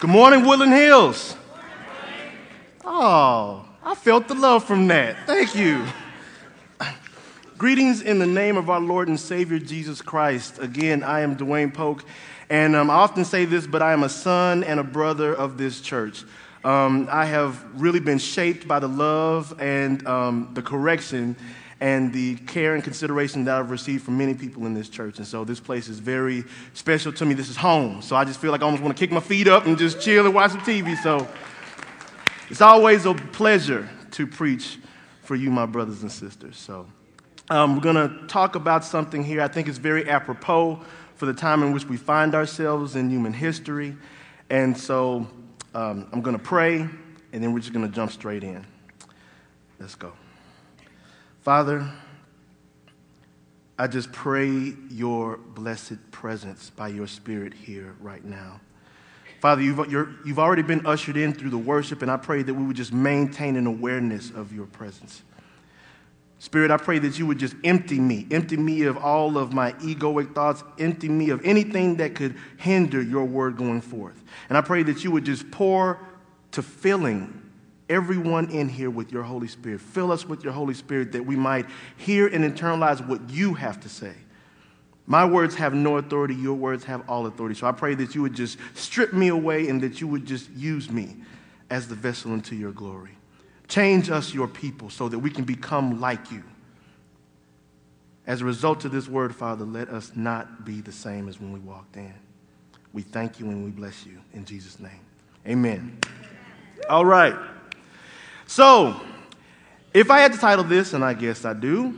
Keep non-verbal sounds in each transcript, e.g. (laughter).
Good morning, Woodland Hills. Oh, I felt the love from that. Thank you. Greetings in the name of our Lord and Savior Jesus Christ. Again, I am Dwayne Polk, and um, I often say this, but I am a son and a brother of this church. Um, I have really been shaped by the love and um, the correction and the care and consideration that I've received from many people in this church. And so this place is very special to me. This is home. So I just feel like I almost want to kick my feet up and just chill and watch some TV. So it's always a pleasure to preach for you, my brothers and sisters. So um, we're going to talk about something here I think is very apropos for the time in which we find ourselves in human history. And so um, I'm going to pray, and then we're just going to jump straight in. Let's go. Father, I just pray your blessed presence by your Spirit here right now. Father, you've, you've already been ushered in through the worship, and I pray that we would just maintain an awareness of your presence. Spirit, I pray that you would just empty me, empty me of all of my egoic thoughts, empty me of anything that could hinder your word going forth. And I pray that you would just pour to filling everyone in here with your Holy Spirit. Fill us with your Holy Spirit that we might hear and internalize what you have to say. My words have no authority, your words have all authority. So I pray that you would just strip me away and that you would just use me as the vessel into your glory. Change us, your people, so that we can become like you. As a result of this word, Father, let us not be the same as when we walked in. We thank you and we bless you in Jesus' name. Amen. All right. So, if I had to title this, and I guess I do,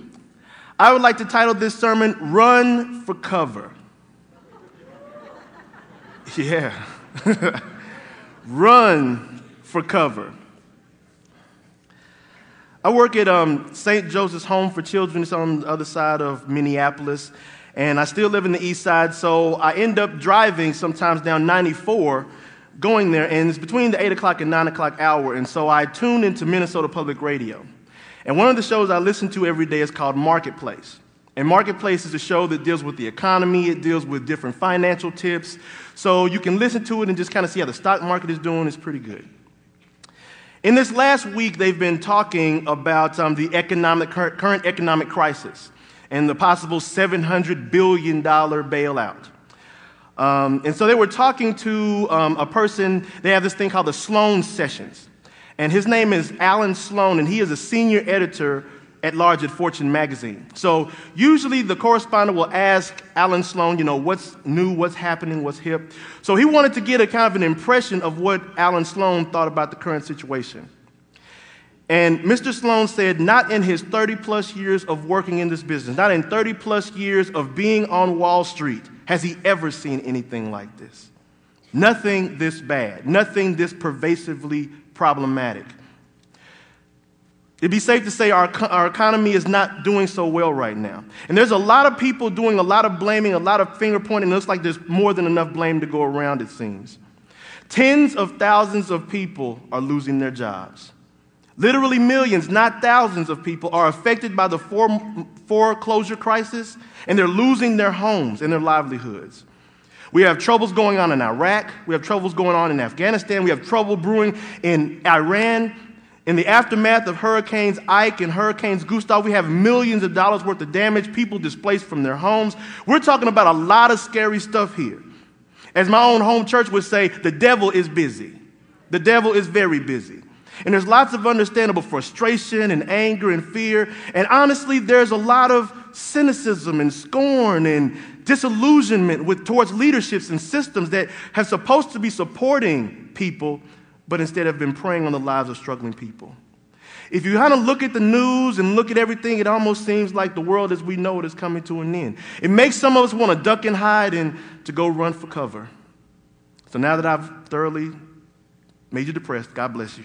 I would like to title this sermon Run for Cover. (laughs) Yeah. (laughs) Run for cover. I work at um, St. Joseph's Home for Children. It's on the other side of Minneapolis. And I still live in the east side, so I end up driving sometimes down 94 going there, and it's between the 8 o'clock and 9 o'clock hour. And so I tune into Minnesota Public Radio. And one of the shows I listen to every day is called Marketplace. And Marketplace is a show that deals with the economy, it deals with different financial tips. So you can listen to it and just kind of see how the stock market is doing. It's pretty good. In this last week, they've been talking about um, the economic, current economic crisis and the possible $700 billion bailout. Um, and so they were talking to um, a person, they have this thing called the Sloan Sessions. And his name is Alan Sloan, and he is a senior editor at large at Fortune magazine. So usually the correspondent will ask Alan Sloan, you know, what's new, what's happening, what's hip. So he wanted to get a kind of an impression of what Alan Sloan thought about the current situation. And Mr. Sloan said, not in his 30 plus years of working in this business, not in 30 plus years of being on Wall Street, has he ever seen anything like this? Nothing this bad, nothing this pervasively problematic. It'd be safe to say our, our economy is not doing so well right now. And there's a lot of people doing a lot of blaming, a lot of finger pointing. It looks like there's more than enough blame to go around, it seems. Tens of thousands of people are losing their jobs. Literally millions, not thousands of people, are affected by the foreclosure crisis, and they're losing their homes and their livelihoods. We have troubles going on in Iraq. We have troubles going on in Afghanistan. We have trouble brewing in Iran. In the aftermath of Hurricanes Ike and Hurricanes Gustav, we have millions of dollars worth of damage, people displaced from their homes. We're talking about a lot of scary stuff here. As my own home church would say, the devil is busy. The devil is very busy. And there's lots of understandable frustration and anger and fear. And honestly, there's a lot of cynicism and scorn and disillusionment with, towards leaderships and systems that have supposed to be supporting people, but instead have been preying on the lives of struggling people. If you kind of look at the news and look at everything, it almost seems like the world as we know it is coming to an end. It makes some of us want to duck and hide and to go run for cover. So now that I've thoroughly made you depressed, God bless you.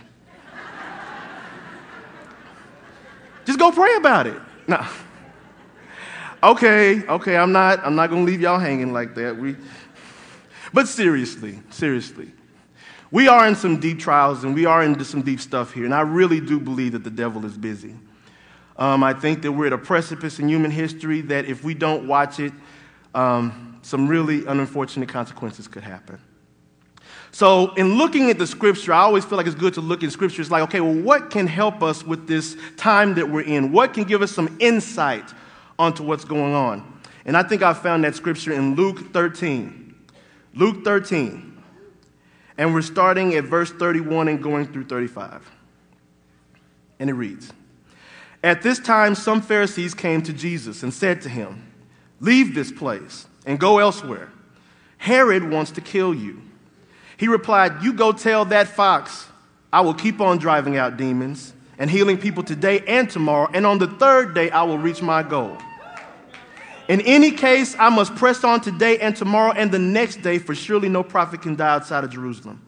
Go pray about it. No. Okay, okay, I'm not, I'm not gonna leave y'all hanging like that. We, but seriously, seriously, we are in some deep trials and we are into some deep stuff here, and I really do believe that the devil is busy. Um, I think that we're at a precipice in human history that if we don't watch it, um, some really unfortunate consequences could happen. So, in looking at the scripture, I always feel like it's good to look in scripture. It's like, okay, well, what can help us with this time that we're in? What can give us some insight onto what's going on? And I think I found that scripture in Luke 13. Luke 13. And we're starting at verse 31 and going through 35. And it reads At this time, some Pharisees came to Jesus and said to him, Leave this place and go elsewhere. Herod wants to kill you. He replied, You go tell that fox, I will keep on driving out demons and healing people today and tomorrow, and on the third day I will reach my goal. In any case, I must press on today and tomorrow and the next day, for surely no prophet can die outside of Jerusalem.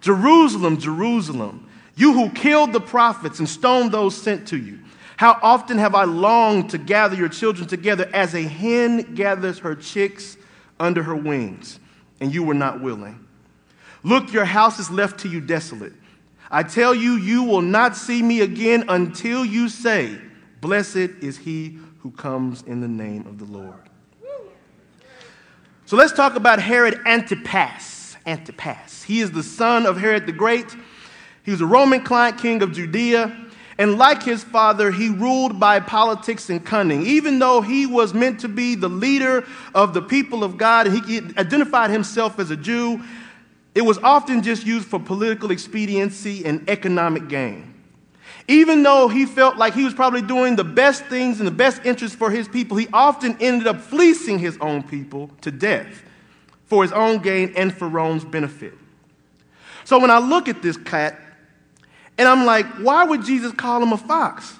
Jerusalem, Jerusalem, you who killed the prophets and stoned those sent to you. How often have I longed to gather your children together as a hen gathers her chicks under her wings, and you were not willing. Look, your house is left to you desolate. I tell you, you will not see me again until you say, Blessed is he who comes in the name of the Lord. So let's talk about Herod Antipas. Antipas. He is the son of Herod the Great. He was a Roman client king of Judea. And like his father, he ruled by politics and cunning. Even though he was meant to be the leader of the people of God he identified himself as a Jew, it was often just used for political expediency and economic gain. Even though he felt like he was probably doing the best things in the best interest for his people, he often ended up fleecing his own people to death for his own gain and for Rome's benefit. So when I look at this cat, and I'm like, why would Jesus call him a fox?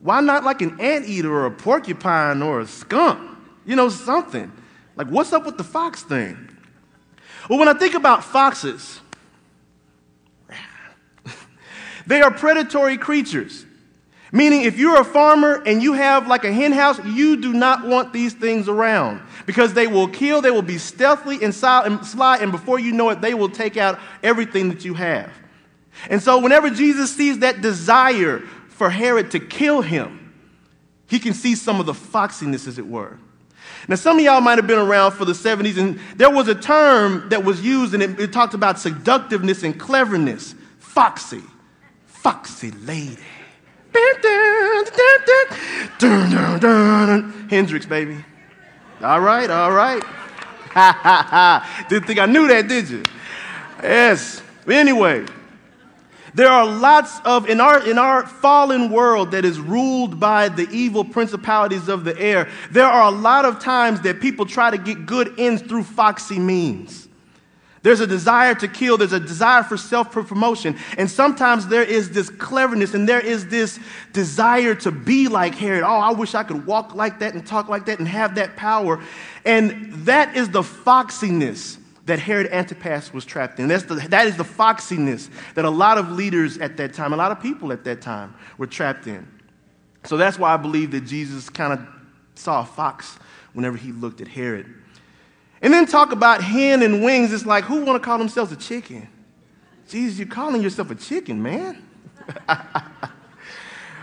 Why not like an anteater or a porcupine or a skunk? You know, something. Like, what's up with the fox thing? Well, when I think about foxes, (laughs) they are predatory creatures. Meaning, if you're a farmer and you have like a hen house, you do not want these things around because they will kill, they will be stealthy and sly, and before you know it, they will take out everything that you have. And so, whenever Jesus sees that desire for Herod to kill him, he can see some of the foxiness, as it were. Now, some of y'all might have been around for the 70s, and there was a term that was used, and it, it talked about seductiveness and cleverness. Foxy. Foxy lady. Hendrix, baby. All right, all right. (laughs) Didn't think I knew that, did you? Yes. But anyway, there are lots of, in our, in our fallen world that is ruled by the evil principalities of the air, there are a lot of times that people try to get good ends through foxy means. There's a desire to kill, there's a desire for self promotion. And sometimes there is this cleverness and there is this desire to be like Herod. Oh, I wish I could walk like that and talk like that and have that power. And that is the foxiness that Herod Antipas was trapped in. That's the, that is the foxiness that a lot of leaders at that time, a lot of people at that time were trapped in. So that's why I believe that Jesus kind of saw a fox whenever he looked at Herod. And then talk about hen and wings. It's like, who want to call themselves a chicken? Jesus, you're calling yourself a chicken, man. (laughs)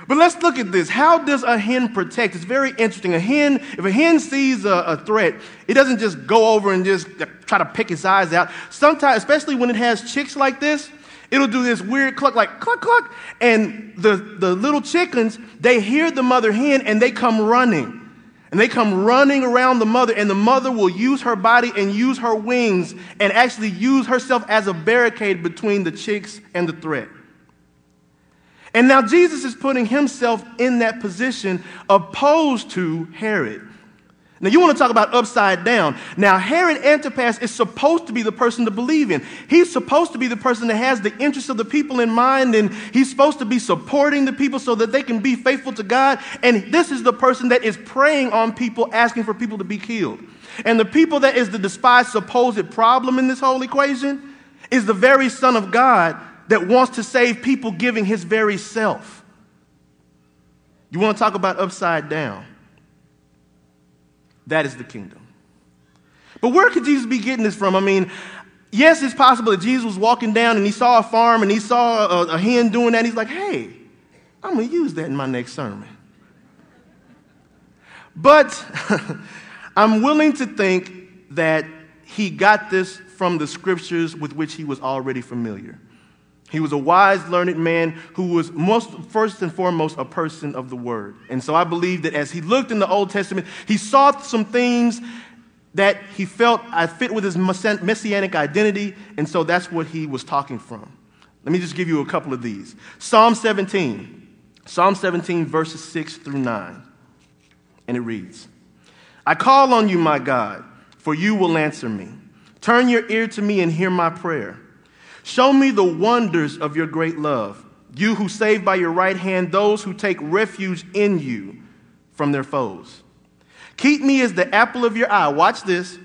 But let's look at this. How does a hen protect? It's very interesting. A hen, if a hen sees a, a, threat, it doesn't just go over and just try to pick its eyes out. Sometimes, especially when it has chicks like this, it'll do this weird cluck, like cluck, cluck. And the, the little chickens, they hear the mother hen and they come running. And they come running around the mother, and the mother will use her body and use her wings and actually use herself as a barricade between the chicks and the threat. And now Jesus is putting himself in that position opposed to Herod. Now, you want to talk about upside down. Now, Herod Antipas is supposed to be the person to believe in. He's supposed to be the person that has the interests of the people in mind, and he's supposed to be supporting the people so that they can be faithful to God. And this is the person that is preying on people, asking for people to be killed. And the people that is the despised supposed problem in this whole equation is the very Son of God that wants to save people giving his very self. You want to talk about upside down? That is the kingdom. But where could Jesus be getting this from? I mean, yes, it's possible that Jesus was walking down and he saw a farm and he saw a, a hen doing that. He's like, hey, I'm going to use that in my next sermon. But (laughs) I'm willing to think that he got this from the scriptures with which he was already familiar. He was a wise, learned man who was most, first and foremost a person of the word. And so I believe that as he looked in the Old Testament, he saw some things that he felt I fit with his messianic identity, and so that's what he was talking from. Let me just give you a couple of these. Psalm 17. Psalm 17, verses 6 through 9. And it reads I call on you, my God, for you will answer me. Turn your ear to me and hear my prayer. Show me the wonders of your great love, you who save by your right hand those who take refuge in you from their foes. Keep me as the apple of your eye. Watch this.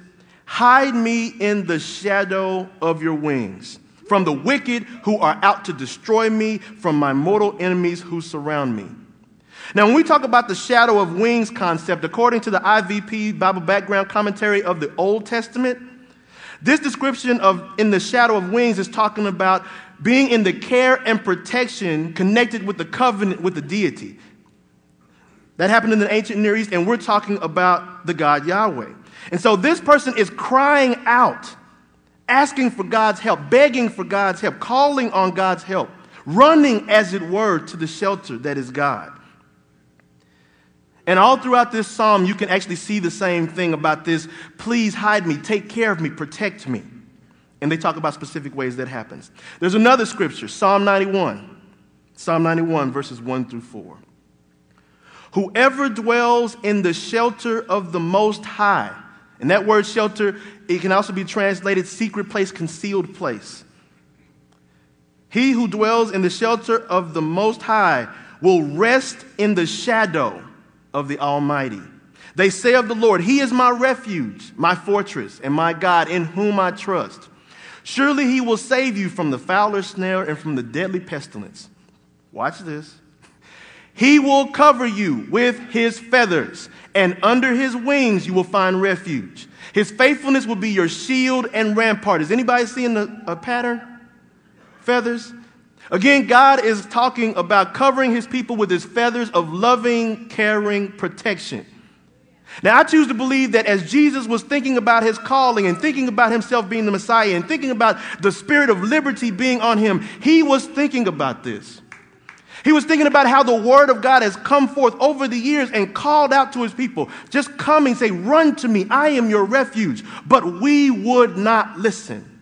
Hide me in the shadow of your wings from the wicked who are out to destroy me, from my mortal enemies who surround me. Now, when we talk about the shadow of wings concept, according to the IVP Bible background commentary of the Old Testament, this description of in the shadow of wings is talking about being in the care and protection connected with the covenant with the deity. That happened in the ancient Near East, and we're talking about the God Yahweh. And so this person is crying out, asking for God's help, begging for God's help, calling on God's help, running, as it were, to the shelter that is God. And all throughout this psalm, you can actually see the same thing about this please hide me, take care of me, protect me. And they talk about specific ways that happens. There's another scripture, Psalm 91. Psalm 91, verses 1 through 4. Whoever dwells in the shelter of the Most High, and that word shelter, it can also be translated secret place, concealed place. He who dwells in the shelter of the Most High will rest in the shadow of the Almighty. They say of the Lord, He is my refuge, my fortress, and my God, in whom I trust. Surely He will save you from the fowler's snare and from the deadly pestilence. Watch this. He will cover you with His feathers, and under His wings you will find refuge. His faithfulness will be your shield and rampart. Is anybody seeing a pattern? Feathers? Again, God is talking about covering his people with his feathers of loving, caring protection. Now, I choose to believe that as Jesus was thinking about his calling and thinking about himself being the Messiah and thinking about the spirit of liberty being on him, he was thinking about this. He was thinking about how the word of God has come forth over the years and called out to his people. Just come and say, Run to me, I am your refuge. But we would not listen.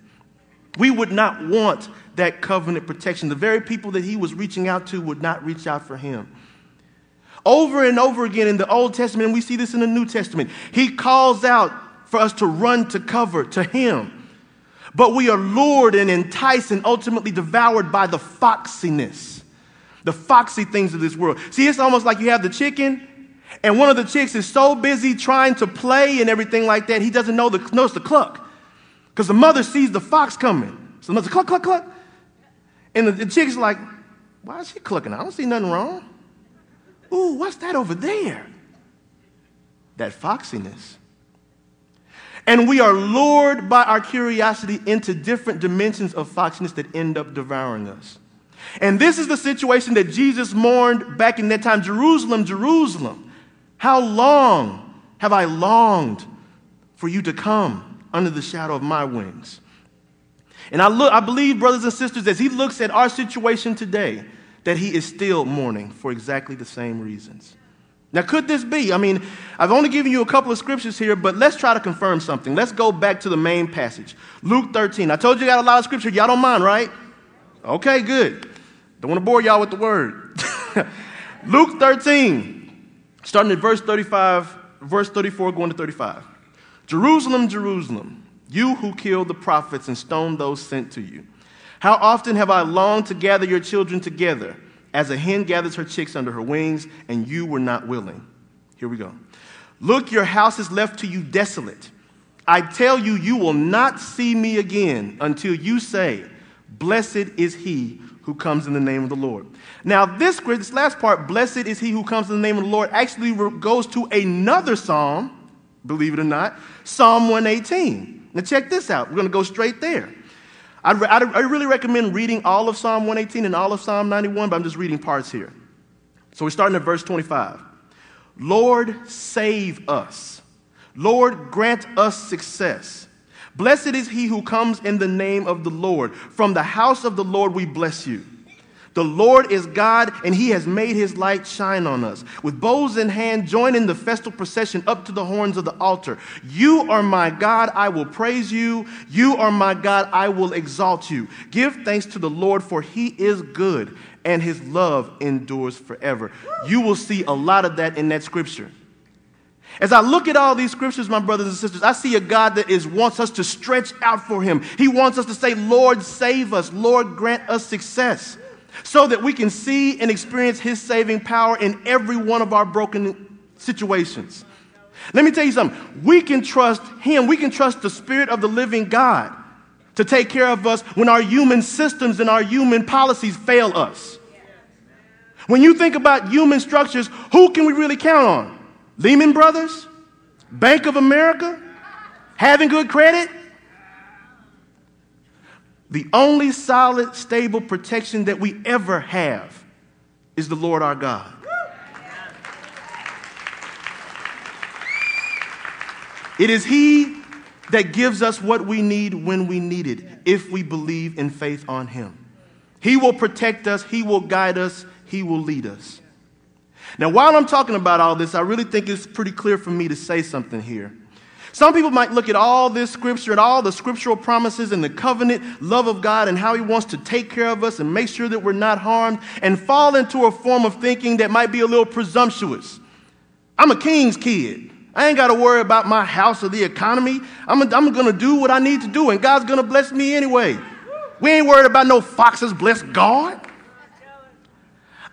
We would not want that covenant protection. The very people that he was reaching out to would not reach out for him. Over and over again in the Old Testament, and we see this in the New Testament, he calls out for us to run to cover to him. But we are lured and enticed and ultimately devoured by the foxiness, the foxy things of this world. See, it's almost like you have the chicken, and one of the chicks is so busy trying to play and everything like that, he doesn't know the, notice the cluck. Because the mother sees the fox coming. So the mother, cluck, cluck, cluck. And the, the chick's like, why is she clucking? I don't see nothing wrong. Ooh, what's that over there? That foxiness. And we are lured by our curiosity into different dimensions of foxiness that end up devouring us. And this is the situation that Jesus mourned back in that time Jerusalem, Jerusalem, how long have I longed for you to come under the shadow of my wings? And I, look, I believe, brothers and sisters, as he looks at our situation today, that he is still mourning for exactly the same reasons. Now, could this be? I mean, I've only given you a couple of scriptures here, but let's try to confirm something. Let's go back to the main passage Luke 13. I told you I got a lot of scripture. Y'all don't mind, right? Okay, good. Don't want to bore y'all with the word. (laughs) Luke 13, starting at verse 35, verse 34, going to 35. Jerusalem, Jerusalem you who killed the prophets and stoned those sent to you. How often have I longed to gather your children together, as a hen gathers her chicks under her wings, and you were not willing? Here we go. Look, your house is left to you desolate. I tell you, you will not see me again until you say, Blessed is he who comes in the name of the Lord. Now, this, this last part, blessed is he who comes in the name of the Lord, actually goes to another psalm, believe it or not, Psalm 118. Now, check this out. We're going to go straight there. I'd, I really recommend reading all of Psalm 118 and all of Psalm 91, but I'm just reading parts here. So we're starting at verse 25. Lord, save us. Lord, grant us success. Blessed is he who comes in the name of the Lord. From the house of the Lord we bless you. The Lord is God, and He has made His light shine on us. With bows in hand, join in the festal procession up to the horns of the altar. You are my God, I will praise you. You are my God, I will exalt you. Give thanks to the Lord, for He is good, and His love endures forever. You will see a lot of that in that scripture. As I look at all these scriptures, my brothers and sisters, I see a God that is, wants us to stretch out for Him. He wants us to say, Lord, save us. Lord, grant us success so that we can see and experience His saving power in every one of our broken situations. Let me tell you something. We can trust Him, we can trust the Spirit of the living God to take care of us when our human systems and our human policies fail us. When you think about human structures, who can we really count on? Lehman Brothers? Bank of America? Having good credit? The only solid, stable protection that we ever have is the Lord our God. It is He that gives us what we need when we need it, if we believe in faith on Him. He will protect us, He will guide us, He will lead us. Now, while I'm talking about all this, I really think it's pretty clear for me to say something here. Some people might look at all this scripture and all the scriptural promises and the covenant love of God and how He wants to take care of us and make sure that we're not harmed and fall into a form of thinking that might be a little presumptuous. I'm a king's kid. I ain't got to worry about my house or the economy. I'm, I'm going to do what I need to do, and God's going to bless me anyway. We ain't worried about no foxes bless God.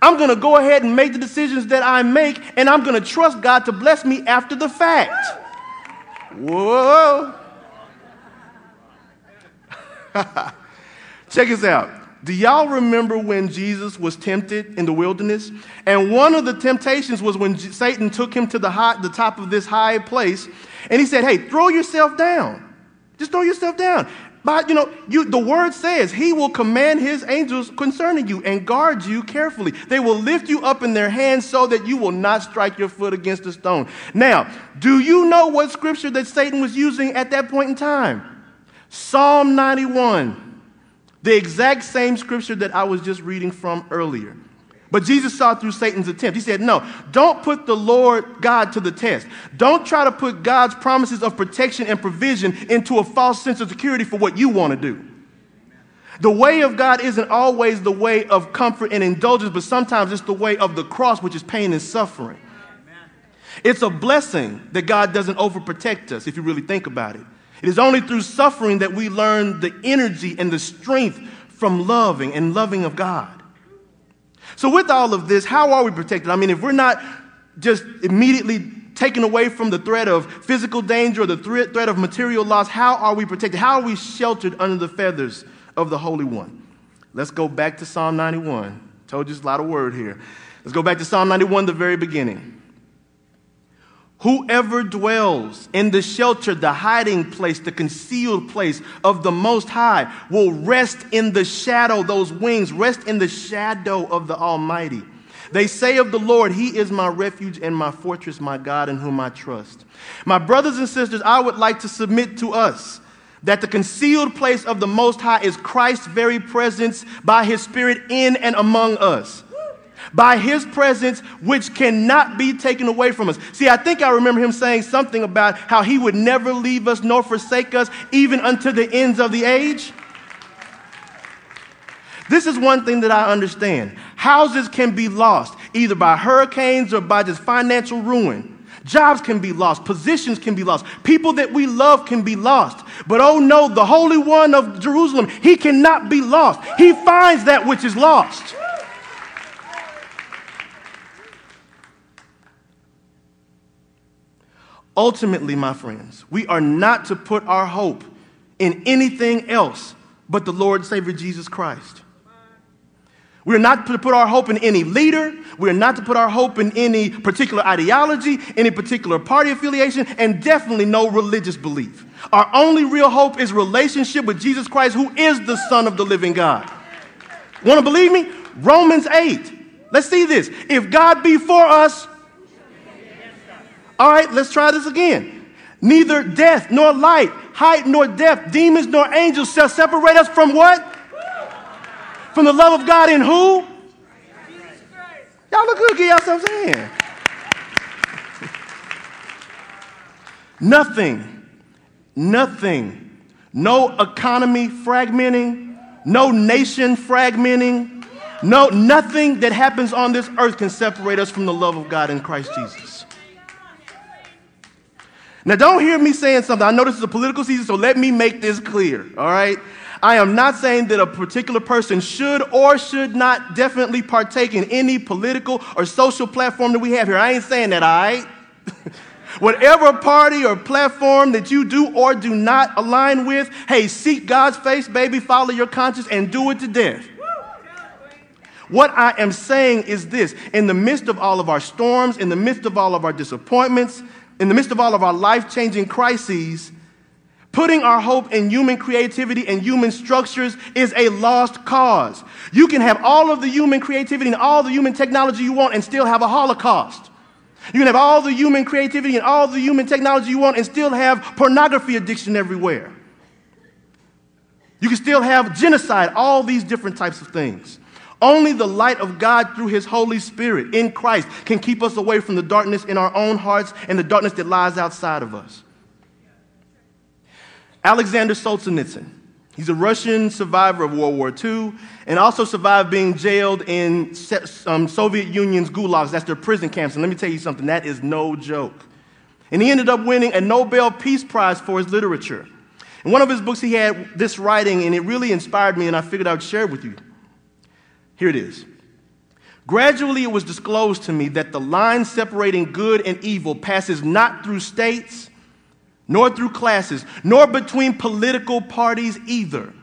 I'm going to go ahead and make the decisions that I make, and I'm going to trust God to bless me after the fact. Whoa. (laughs) Check this out. Do y'all remember when Jesus was tempted in the wilderness? And one of the temptations was when Satan took him to the, high, the top of this high place and he said, Hey, throw yourself down. Just throw yourself down. But you know, you, the word says he will command his angels concerning you and guard you carefully. They will lift you up in their hands so that you will not strike your foot against a stone. Now, do you know what scripture that Satan was using at that point in time? Psalm 91, the exact same scripture that I was just reading from earlier. But Jesus saw through Satan's attempt. He said, No, don't put the Lord God to the test. Don't try to put God's promises of protection and provision into a false sense of security for what you want to do. The way of God isn't always the way of comfort and indulgence, but sometimes it's the way of the cross, which is pain and suffering. It's a blessing that God doesn't overprotect us, if you really think about it. It is only through suffering that we learn the energy and the strength from loving and loving of God. So, with all of this, how are we protected? I mean, if we're not just immediately taken away from the threat of physical danger or the threat, of material loss, how are we protected? How are we sheltered under the feathers of the Holy One? Let's go back to Psalm 91. Told you it's a lot of word here. Let's go back to Psalm 91, the very beginning. Whoever dwells in the shelter, the hiding place, the concealed place of the Most High will rest in the shadow, those wings, rest in the shadow of the Almighty. They say of the Lord, He is my refuge and my fortress, my God in whom I trust. My brothers and sisters, I would like to submit to us that the concealed place of the Most High is Christ's very presence by His Spirit in and among us by his presence, which cannot be taken away from us. See, I think I remember him saying something about how he would never leave us nor forsake us, even unto the ends of the age. This is one thing that I understand. Houses can be lost either by hurricanes or by just financial ruin. Jobs can be lost. Positions can be lost. People that we love can be lost. But oh no, the Holy One of Jerusalem, he cannot be lost. He finds that which is lost. Ultimately, my friends, we are not to put our hope in anything else but the Lord Savior Jesus Christ. We're not to put our hope in any leader. We're not to put our hope in any particular ideology, any particular party affiliation, and definitely no religious belief. Our only real hope is relationship with Jesus Christ, who is the Son of the living God. Want to believe me? Romans 8. Let's see this. If God be for us, all right, let's try this again. Neither death nor light, height nor depth, demons nor angels shall separate us from what? From the love of God in who? Y'all look good, give yourself a hand. nothing, nothing, no economy fragmenting, no nation fragmenting, no, nothing that happens on this earth can separate us from the love of God in Christ Jesus. Now, don't hear me saying something. I know this is a political season, so let me make this clear, all right? I am not saying that a particular person should or should not definitely partake in any political or social platform that we have here. I ain't saying that, all right? (laughs) Whatever party or platform that you do or do not align with, hey, seek God's face, baby, follow your conscience, and do it to death. What I am saying is this in the midst of all of our storms, in the midst of all of our disappointments, in the midst of all of our life changing crises, putting our hope in human creativity and human structures is a lost cause. You can have all of the human creativity and all the human technology you want and still have a Holocaust. You can have all the human creativity and all the human technology you want and still have pornography addiction everywhere. You can still have genocide, all these different types of things. Only the light of God through His Holy Spirit in Christ can keep us away from the darkness in our own hearts and the darkness that lies outside of us. Alexander Solzhenitsyn. He's a Russian survivor of World War II and also survived being jailed in um, Soviet Union's gulags. That's their prison camps. And let me tell you something, that is no joke. And he ended up winning a Nobel Peace Prize for his literature. In one of his books, he had this writing, and it really inspired me, and I figured I would share it with you. Here it is. Gradually, it was disclosed to me that the line separating good and evil passes not through states, nor through classes, nor between political parties either,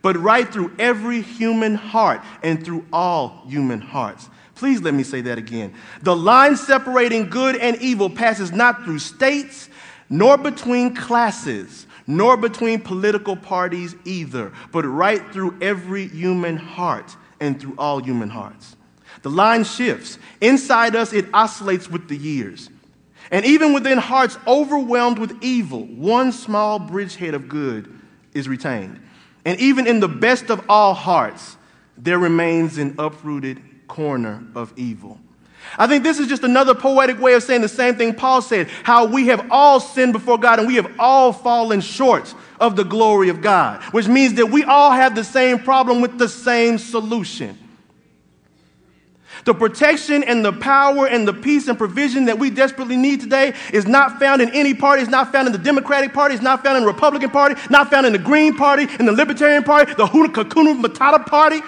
but right through every human heart and through all human hearts. Please let me say that again. The line separating good and evil passes not through states, nor between classes, nor between political parties either, but right through every human heart and through all human hearts. The line shifts. Inside us, it oscillates with the years. And even within hearts overwhelmed with evil, one small bridgehead of good is retained. And even in the best of all hearts, there remains an uprooted corner of evil. I think this is just another poetic way of saying the same thing Paul said how we have all sinned before God and we have all fallen short of the glory of God, which means that we all have the same problem with the same solution. The protection and the power and the peace and provision that we desperately need today is not found in any party. It's not found in the Democratic Party. It's not found in the Republican Party. Not found in the Green Party, in the Libertarian Party, the Huna Kakuna Matata Party.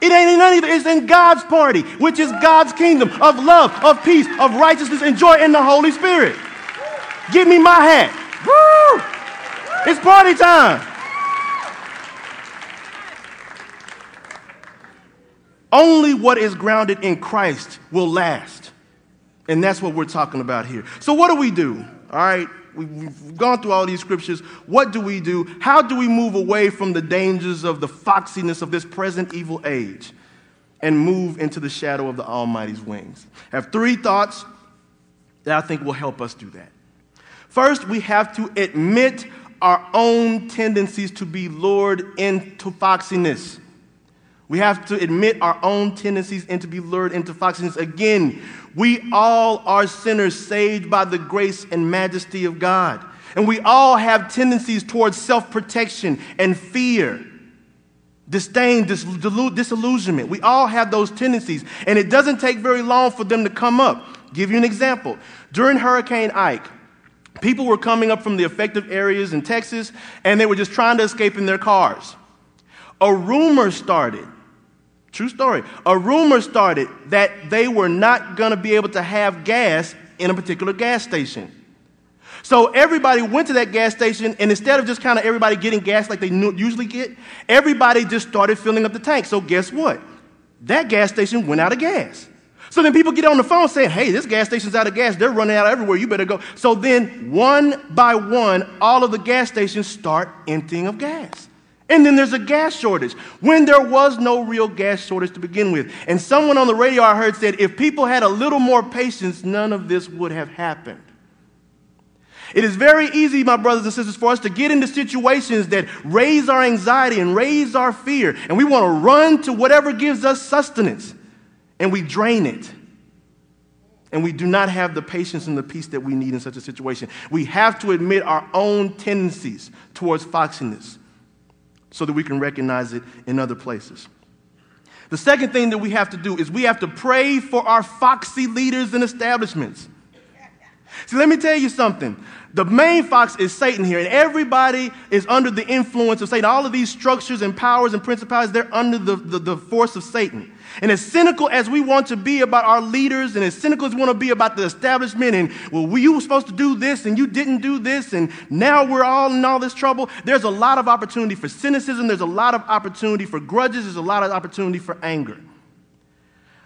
It ain't in any of it. It's in God's party, which is God's kingdom of love, of peace, of righteousness, and joy in the Holy Spirit. Give me my hat. It's party time. Only what is grounded in Christ will last. And that's what we're talking about here. So, what do we do? All right, we've gone through all these scriptures. What do we do? How do we move away from the dangers of the foxiness of this present evil age and move into the shadow of the Almighty's wings? I have three thoughts that I think will help us do that. First, we have to admit our own tendencies to be lured into foxiness. We have to admit our own tendencies and to be lured into foxiness. Again, we all are sinners saved by the grace and majesty of God. And we all have tendencies towards self protection and fear, disdain, dis- disillusionment. We all have those tendencies. And it doesn't take very long for them to come up. give you an example. During Hurricane Ike, people were coming up from the affected areas in Texas and they were just trying to escape in their cars. A rumor started True story. A rumor started that they were not going to be able to have gas in a particular gas station. So everybody went to that gas station, and instead of just kind of everybody getting gas like they usually get, everybody just started filling up the tank. So guess what? That gas station went out of gas. So then people get on the phone saying, hey, this gas station's out of gas. They're running out everywhere. You better go. So then, one by one, all of the gas stations start emptying of gas. And then there's a gas shortage when there was no real gas shortage to begin with. And someone on the radio I heard said if people had a little more patience, none of this would have happened. It is very easy, my brothers and sisters, for us to get into situations that raise our anxiety and raise our fear, and we want to run to whatever gives us sustenance, and we drain it. And we do not have the patience and the peace that we need in such a situation. We have to admit our own tendencies towards foxiness so that we can recognize it in other places. The second thing that we have to do is we have to pray for our foxy leaders and establishments. See, let me tell you something. The main fox is Satan here, and everybody is under the influence of Satan. All of these structures and powers and principalities, they're under the, the, the, force of Satan. And as cynical as we want to be about our leaders, and as cynical as we want to be about the establishment, and well, you were supposed to do this, and you didn't do this, and now we're all in all this trouble, there's a lot of opportunity for cynicism, there's a lot of opportunity for grudges, there's a lot of opportunity for anger.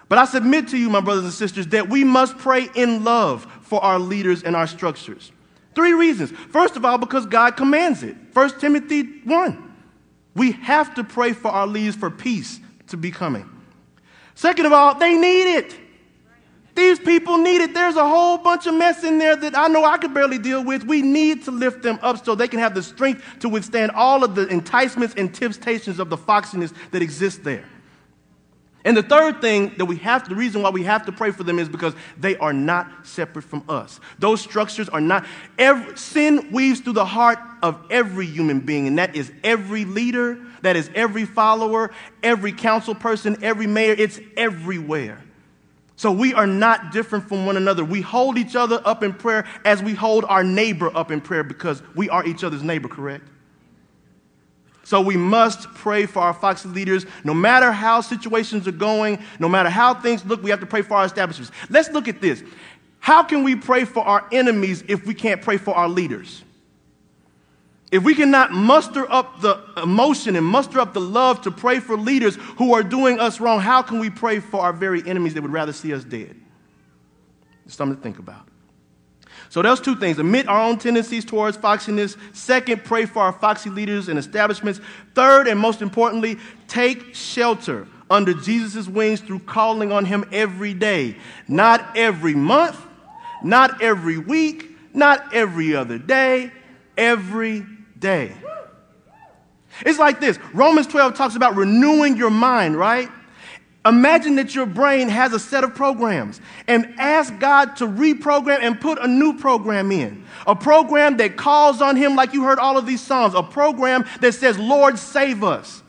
But I submit to you, my brothers and sisters, that we must pray in love for our leaders and our structures. Three reasons. First of all, because God commands it. 1 Timothy 1. We have to pray for our leaders for peace to be coming. Second of all, they need it. These people need it. There's a whole bunch of mess in there that I know I could barely deal with. We need to lift them up so they can have the strength to withstand all of the enticements and temptations of the foxiness that exists there. And the third thing that we have, the reason why we have to pray for them is because they are not separate from us. Those structures are not, every, sin weaves through the heart of every human being, and that is every leader, that is every follower, every council person, every mayor, it's everywhere. So we are not different from one another. We hold each other up in prayer as we hold our neighbor up in prayer because we are each other's neighbor, correct? So we must pray for our Foxy leaders. No matter how situations are going, no matter how things look, we have to pray for our establishments. Let's look at this. How can we pray for our enemies if we can't pray for our leaders? If we cannot muster up the emotion and muster up the love to pray for leaders who are doing us wrong, how can we pray for our very enemies that would rather see us dead? It's something to think about. So those two things admit our own tendencies towards foxiness. Second, pray for our foxy leaders and establishments. Third, and most importantly, take shelter under Jesus' wings through calling on him every day. Not every month, not every week, not every other day, every day. It's like this Romans 12 talks about renewing your mind, right? Imagine that your brain has a set of programs and ask God to reprogram and put a new program in. A program that calls on Him, like you heard all of these songs. A program that says, Lord, save us.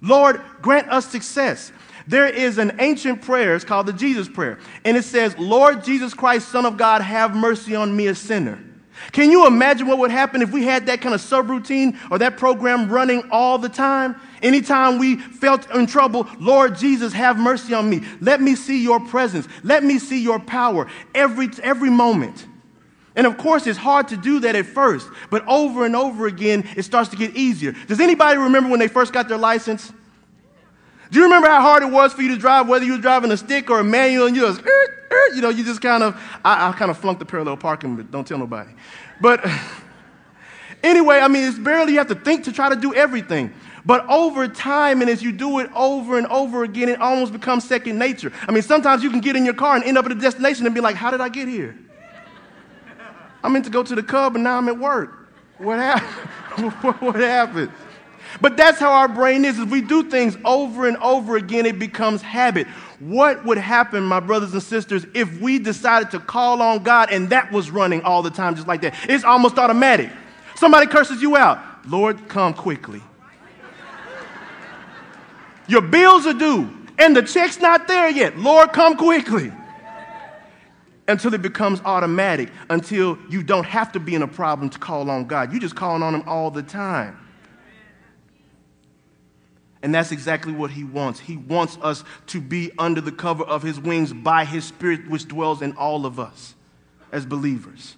Lord, grant us success. There is an ancient prayer, it's called the Jesus Prayer, and it says, Lord Jesus Christ, Son of God, have mercy on me, a sinner. Can you imagine what would happen if we had that kind of subroutine or that program running all the time? Anytime we felt in trouble, Lord Jesus, have mercy on me. Let me see your presence. Let me see your power every, every moment. And of course, it's hard to do that at first, but over and over again, it starts to get easier. Does anybody remember when they first got their license? Do you remember how hard it was for you to drive, whether you were driving a stick or a manual, and you just, er, er, you know, you just kind of, I, I kind of flunked the parallel parking, but don't tell nobody. But (laughs) anyway, I mean, it's barely you have to think to try to do everything. But over time, and as you do it over and over again, it almost becomes second nature. I mean, sometimes you can get in your car and end up at a destination and be like, how did I get here? (laughs) I meant to go to the Cub, and now I'm at work. What happened? (laughs) what happened? But that's how our brain is. If we do things over and over again, it becomes habit. What would happen, my brothers and sisters, if we decided to call on God and that was running all the time just like that? It's almost automatic. Somebody curses you out. Lord, come quickly. Your bills are due and the check's not there yet. Lord, come quickly. Until it becomes automatic, until you don't have to be in a problem to call on God. You're just calling on Him all the time. And that's exactly what he wants. He wants us to be under the cover of his wings by his spirit, which dwells in all of us as believers.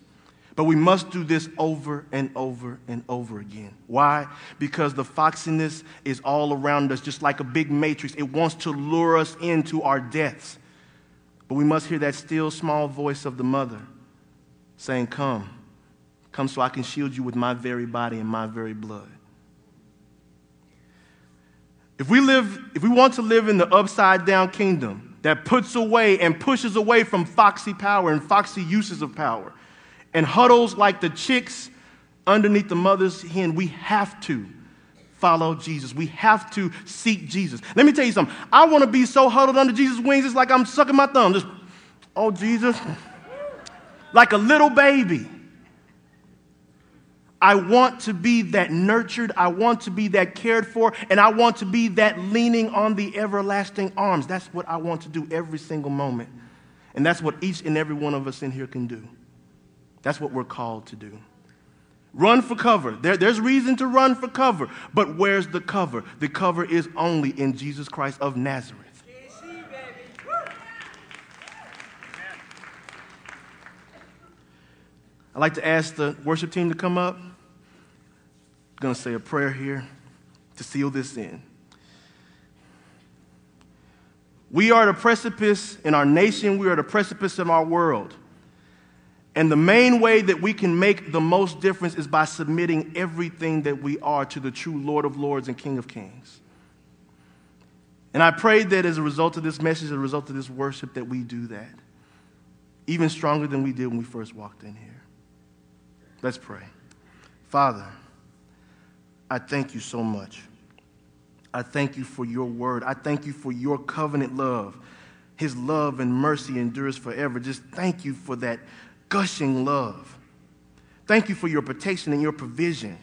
But we must do this over and over and over again. Why? Because the foxiness is all around us, just like a big matrix. It wants to lure us into our deaths. But we must hear that still small voice of the mother saying, Come, come so I can shield you with my very body and my very blood. If we live, if we want to live in the upside down kingdom that puts away and pushes away from foxy power and foxy uses of power, and huddles like the chicks underneath the mother's hen. We have to follow Jesus. We have to seek Jesus. Let me tell you something. I want to be so huddled under Jesus' wings, it's like I'm sucking my thumb. Just, oh, Jesus. Like a little baby. I want to be that nurtured. I want to be that cared for. And I want to be that leaning on the everlasting arms. That's what I want to do every single moment. And that's what each and every one of us in here can do. That's what we're called to do. Run for cover. There, there's reason to run for cover. But where's the cover? The cover is only in Jesus Christ of Nazareth. I'd like to ask the worship team to come up. I'm going to say a prayer here to seal this in. We are the precipice in our nation, we are the precipice in our world. And the main way that we can make the most difference is by submitting everything that we are to the true Lord of Lords and King of Kings. And I pray that as a result of this message, as a result of this worship, that we do that even stronger than we did when we first walked in here. Let's pray. Father, I thank you so much. I thank you for your word. I thank you for your covenant love. His love and mercy endures forever. Just thank you for that gushing love. Thank you for your protection and your provision.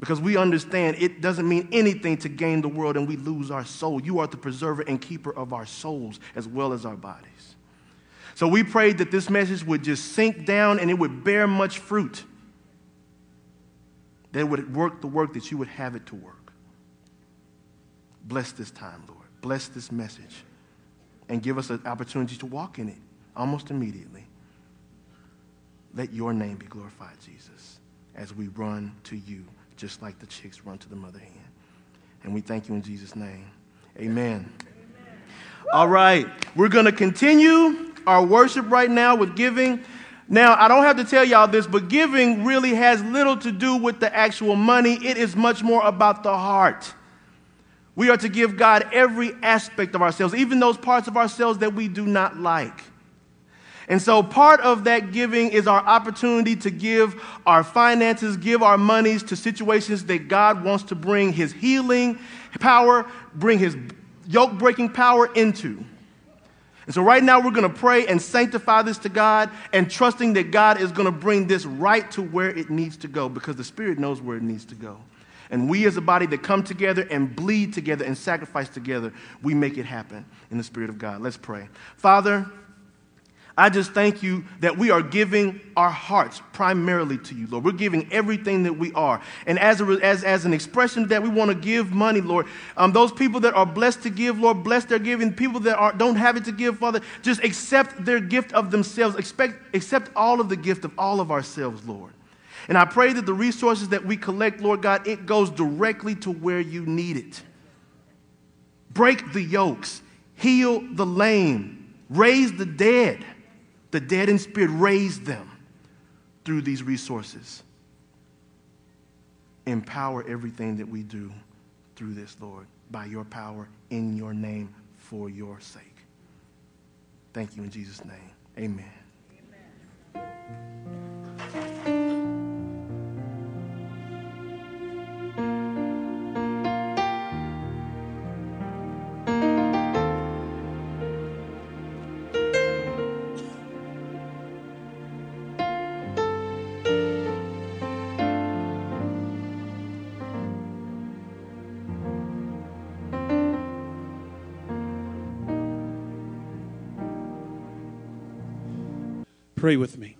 Because we understand it doesn't mean anything to gain the world and we lose our soul. You are the preserver and keeper of our souls as well as our bodies. So we prayed that this message would just sink down and it would bear much fruit. That it would work the work that you would have it to work. Bless this time, Lord. Bless this message. And give us an opportunity to walk in it almost immediately. Let your name be glorified, Jesus, as we run to you, just like the chicks run to the mother hen. And we thank you in Jesus' name. Amen. Amen. All right, we're going to continue our worship right now with giving. Now, I don't have to tell y'all this, but giving really has little to do with the actual money. It is much more about the heart. We are to give God every aspect of ourselves, even those parts of ourselves that we do not like. And so, part of that giving is our opportunity to give our finances, give our monies to situations that God wants to bring His healing power, bring His yoke breaking power into. And so, right now, we're going to pray and sanctify this to God and trusting that God is going to bring this right to where it needs to go because the Spirit knows where it needs to go. And we, as a body that come together and bleed together and sacrifice together, we make it happen in the Spirit of God. Let's pray. Father, I just thank you that we are giving our hearts primarily to you, Lord. We're giving everything that we are. And as, a, as, as an expression that we want to give money, Lord, um, those people that are blessed to give, Lord, bless their giving. People that are, don't have it to give, Father, just accept their gift of themselves. Expect, accept all of the gift of all of ourselves, Lord. And I pray that the resources that we collect, Lord God, it goes directly to where you need it. Break the yokes, heal the lame, raise the dead the dead in spirit, raise them through these resources. Empower everything that we do through this, Lord, by your power, in your name, for your sake. Thank you in Jesus' name. Amen. Pray with me.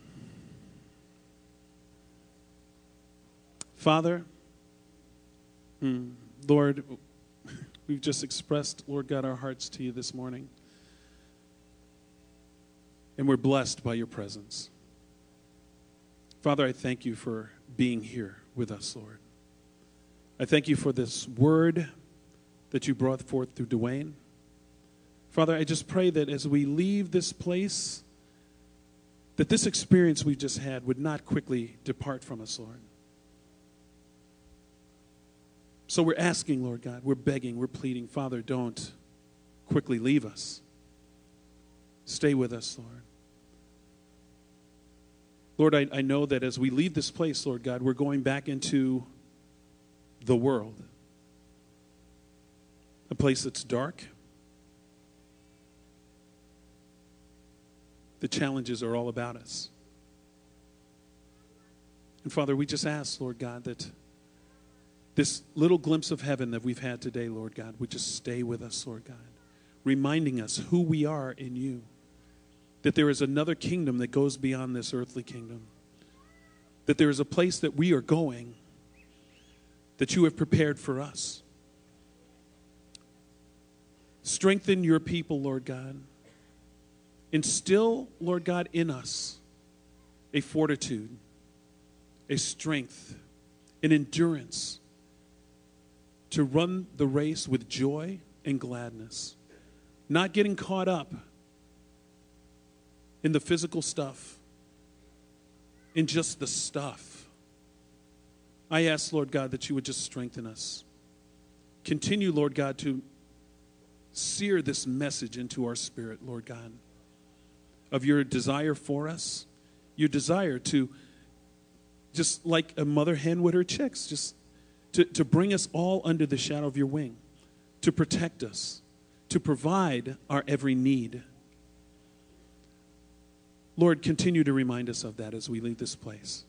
Father, hmm, Lord, we've just expressed, Lord God, our hearts to you this morning. And we're blessed by your presence. Father, I thank you for being here with us, Lord. I thank you for this word that you brought forth through Dwayne. Father, I just pray that as we leave this place, that this experience we've just had would not quickly depart from us, Lord. So we're asking, Lord God, we're begging, we're pleading, Father, don't quickly leave us. Stay with us, Lord. Lord, I, I know that as we leave this place, Lord God, we're going back into the world, a place that's dark. The challenges are all about us. And Father, we just ask, Lord God, that this little glimpse of heaven that we've had today, Lord God, would just stay with us, Lord God, reminding us who we are in you, that there is another kingdom that goes beyond this earthly kingdom, that there is a place that we are going that you have prepared for us. Strengthen your people, Lord God. Instill, Lord God, in us a fortitude a strength, an endurance to run the race with joy and gladness, not getting caught up in the physical stuff, in just the stuff. I ask, Lord God, that you would just strengthen us. Continue, Lord God, to sear this message into our spirit, Lord God, of your desire for us, your desire to just like a mother hen with her chicks, just to, to bring us all under the shadow of your wing, to protect us, to provide our every need. Lord, continue to remind us of that as we leave this place.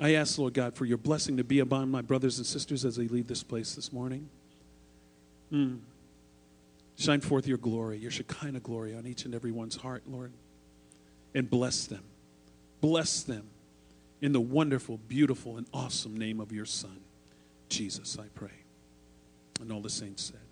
I ask, Lord God, for your blessing to be upon my brothers and sisters as they leave this place this morning. Mm. Shine forth your glory, your Shekinah glory on each and every one's heart, Lord, and bless them. Bless them in the wonderful, beautiful, and awesome name of your Son, Jesus, I pray. And all the saints said.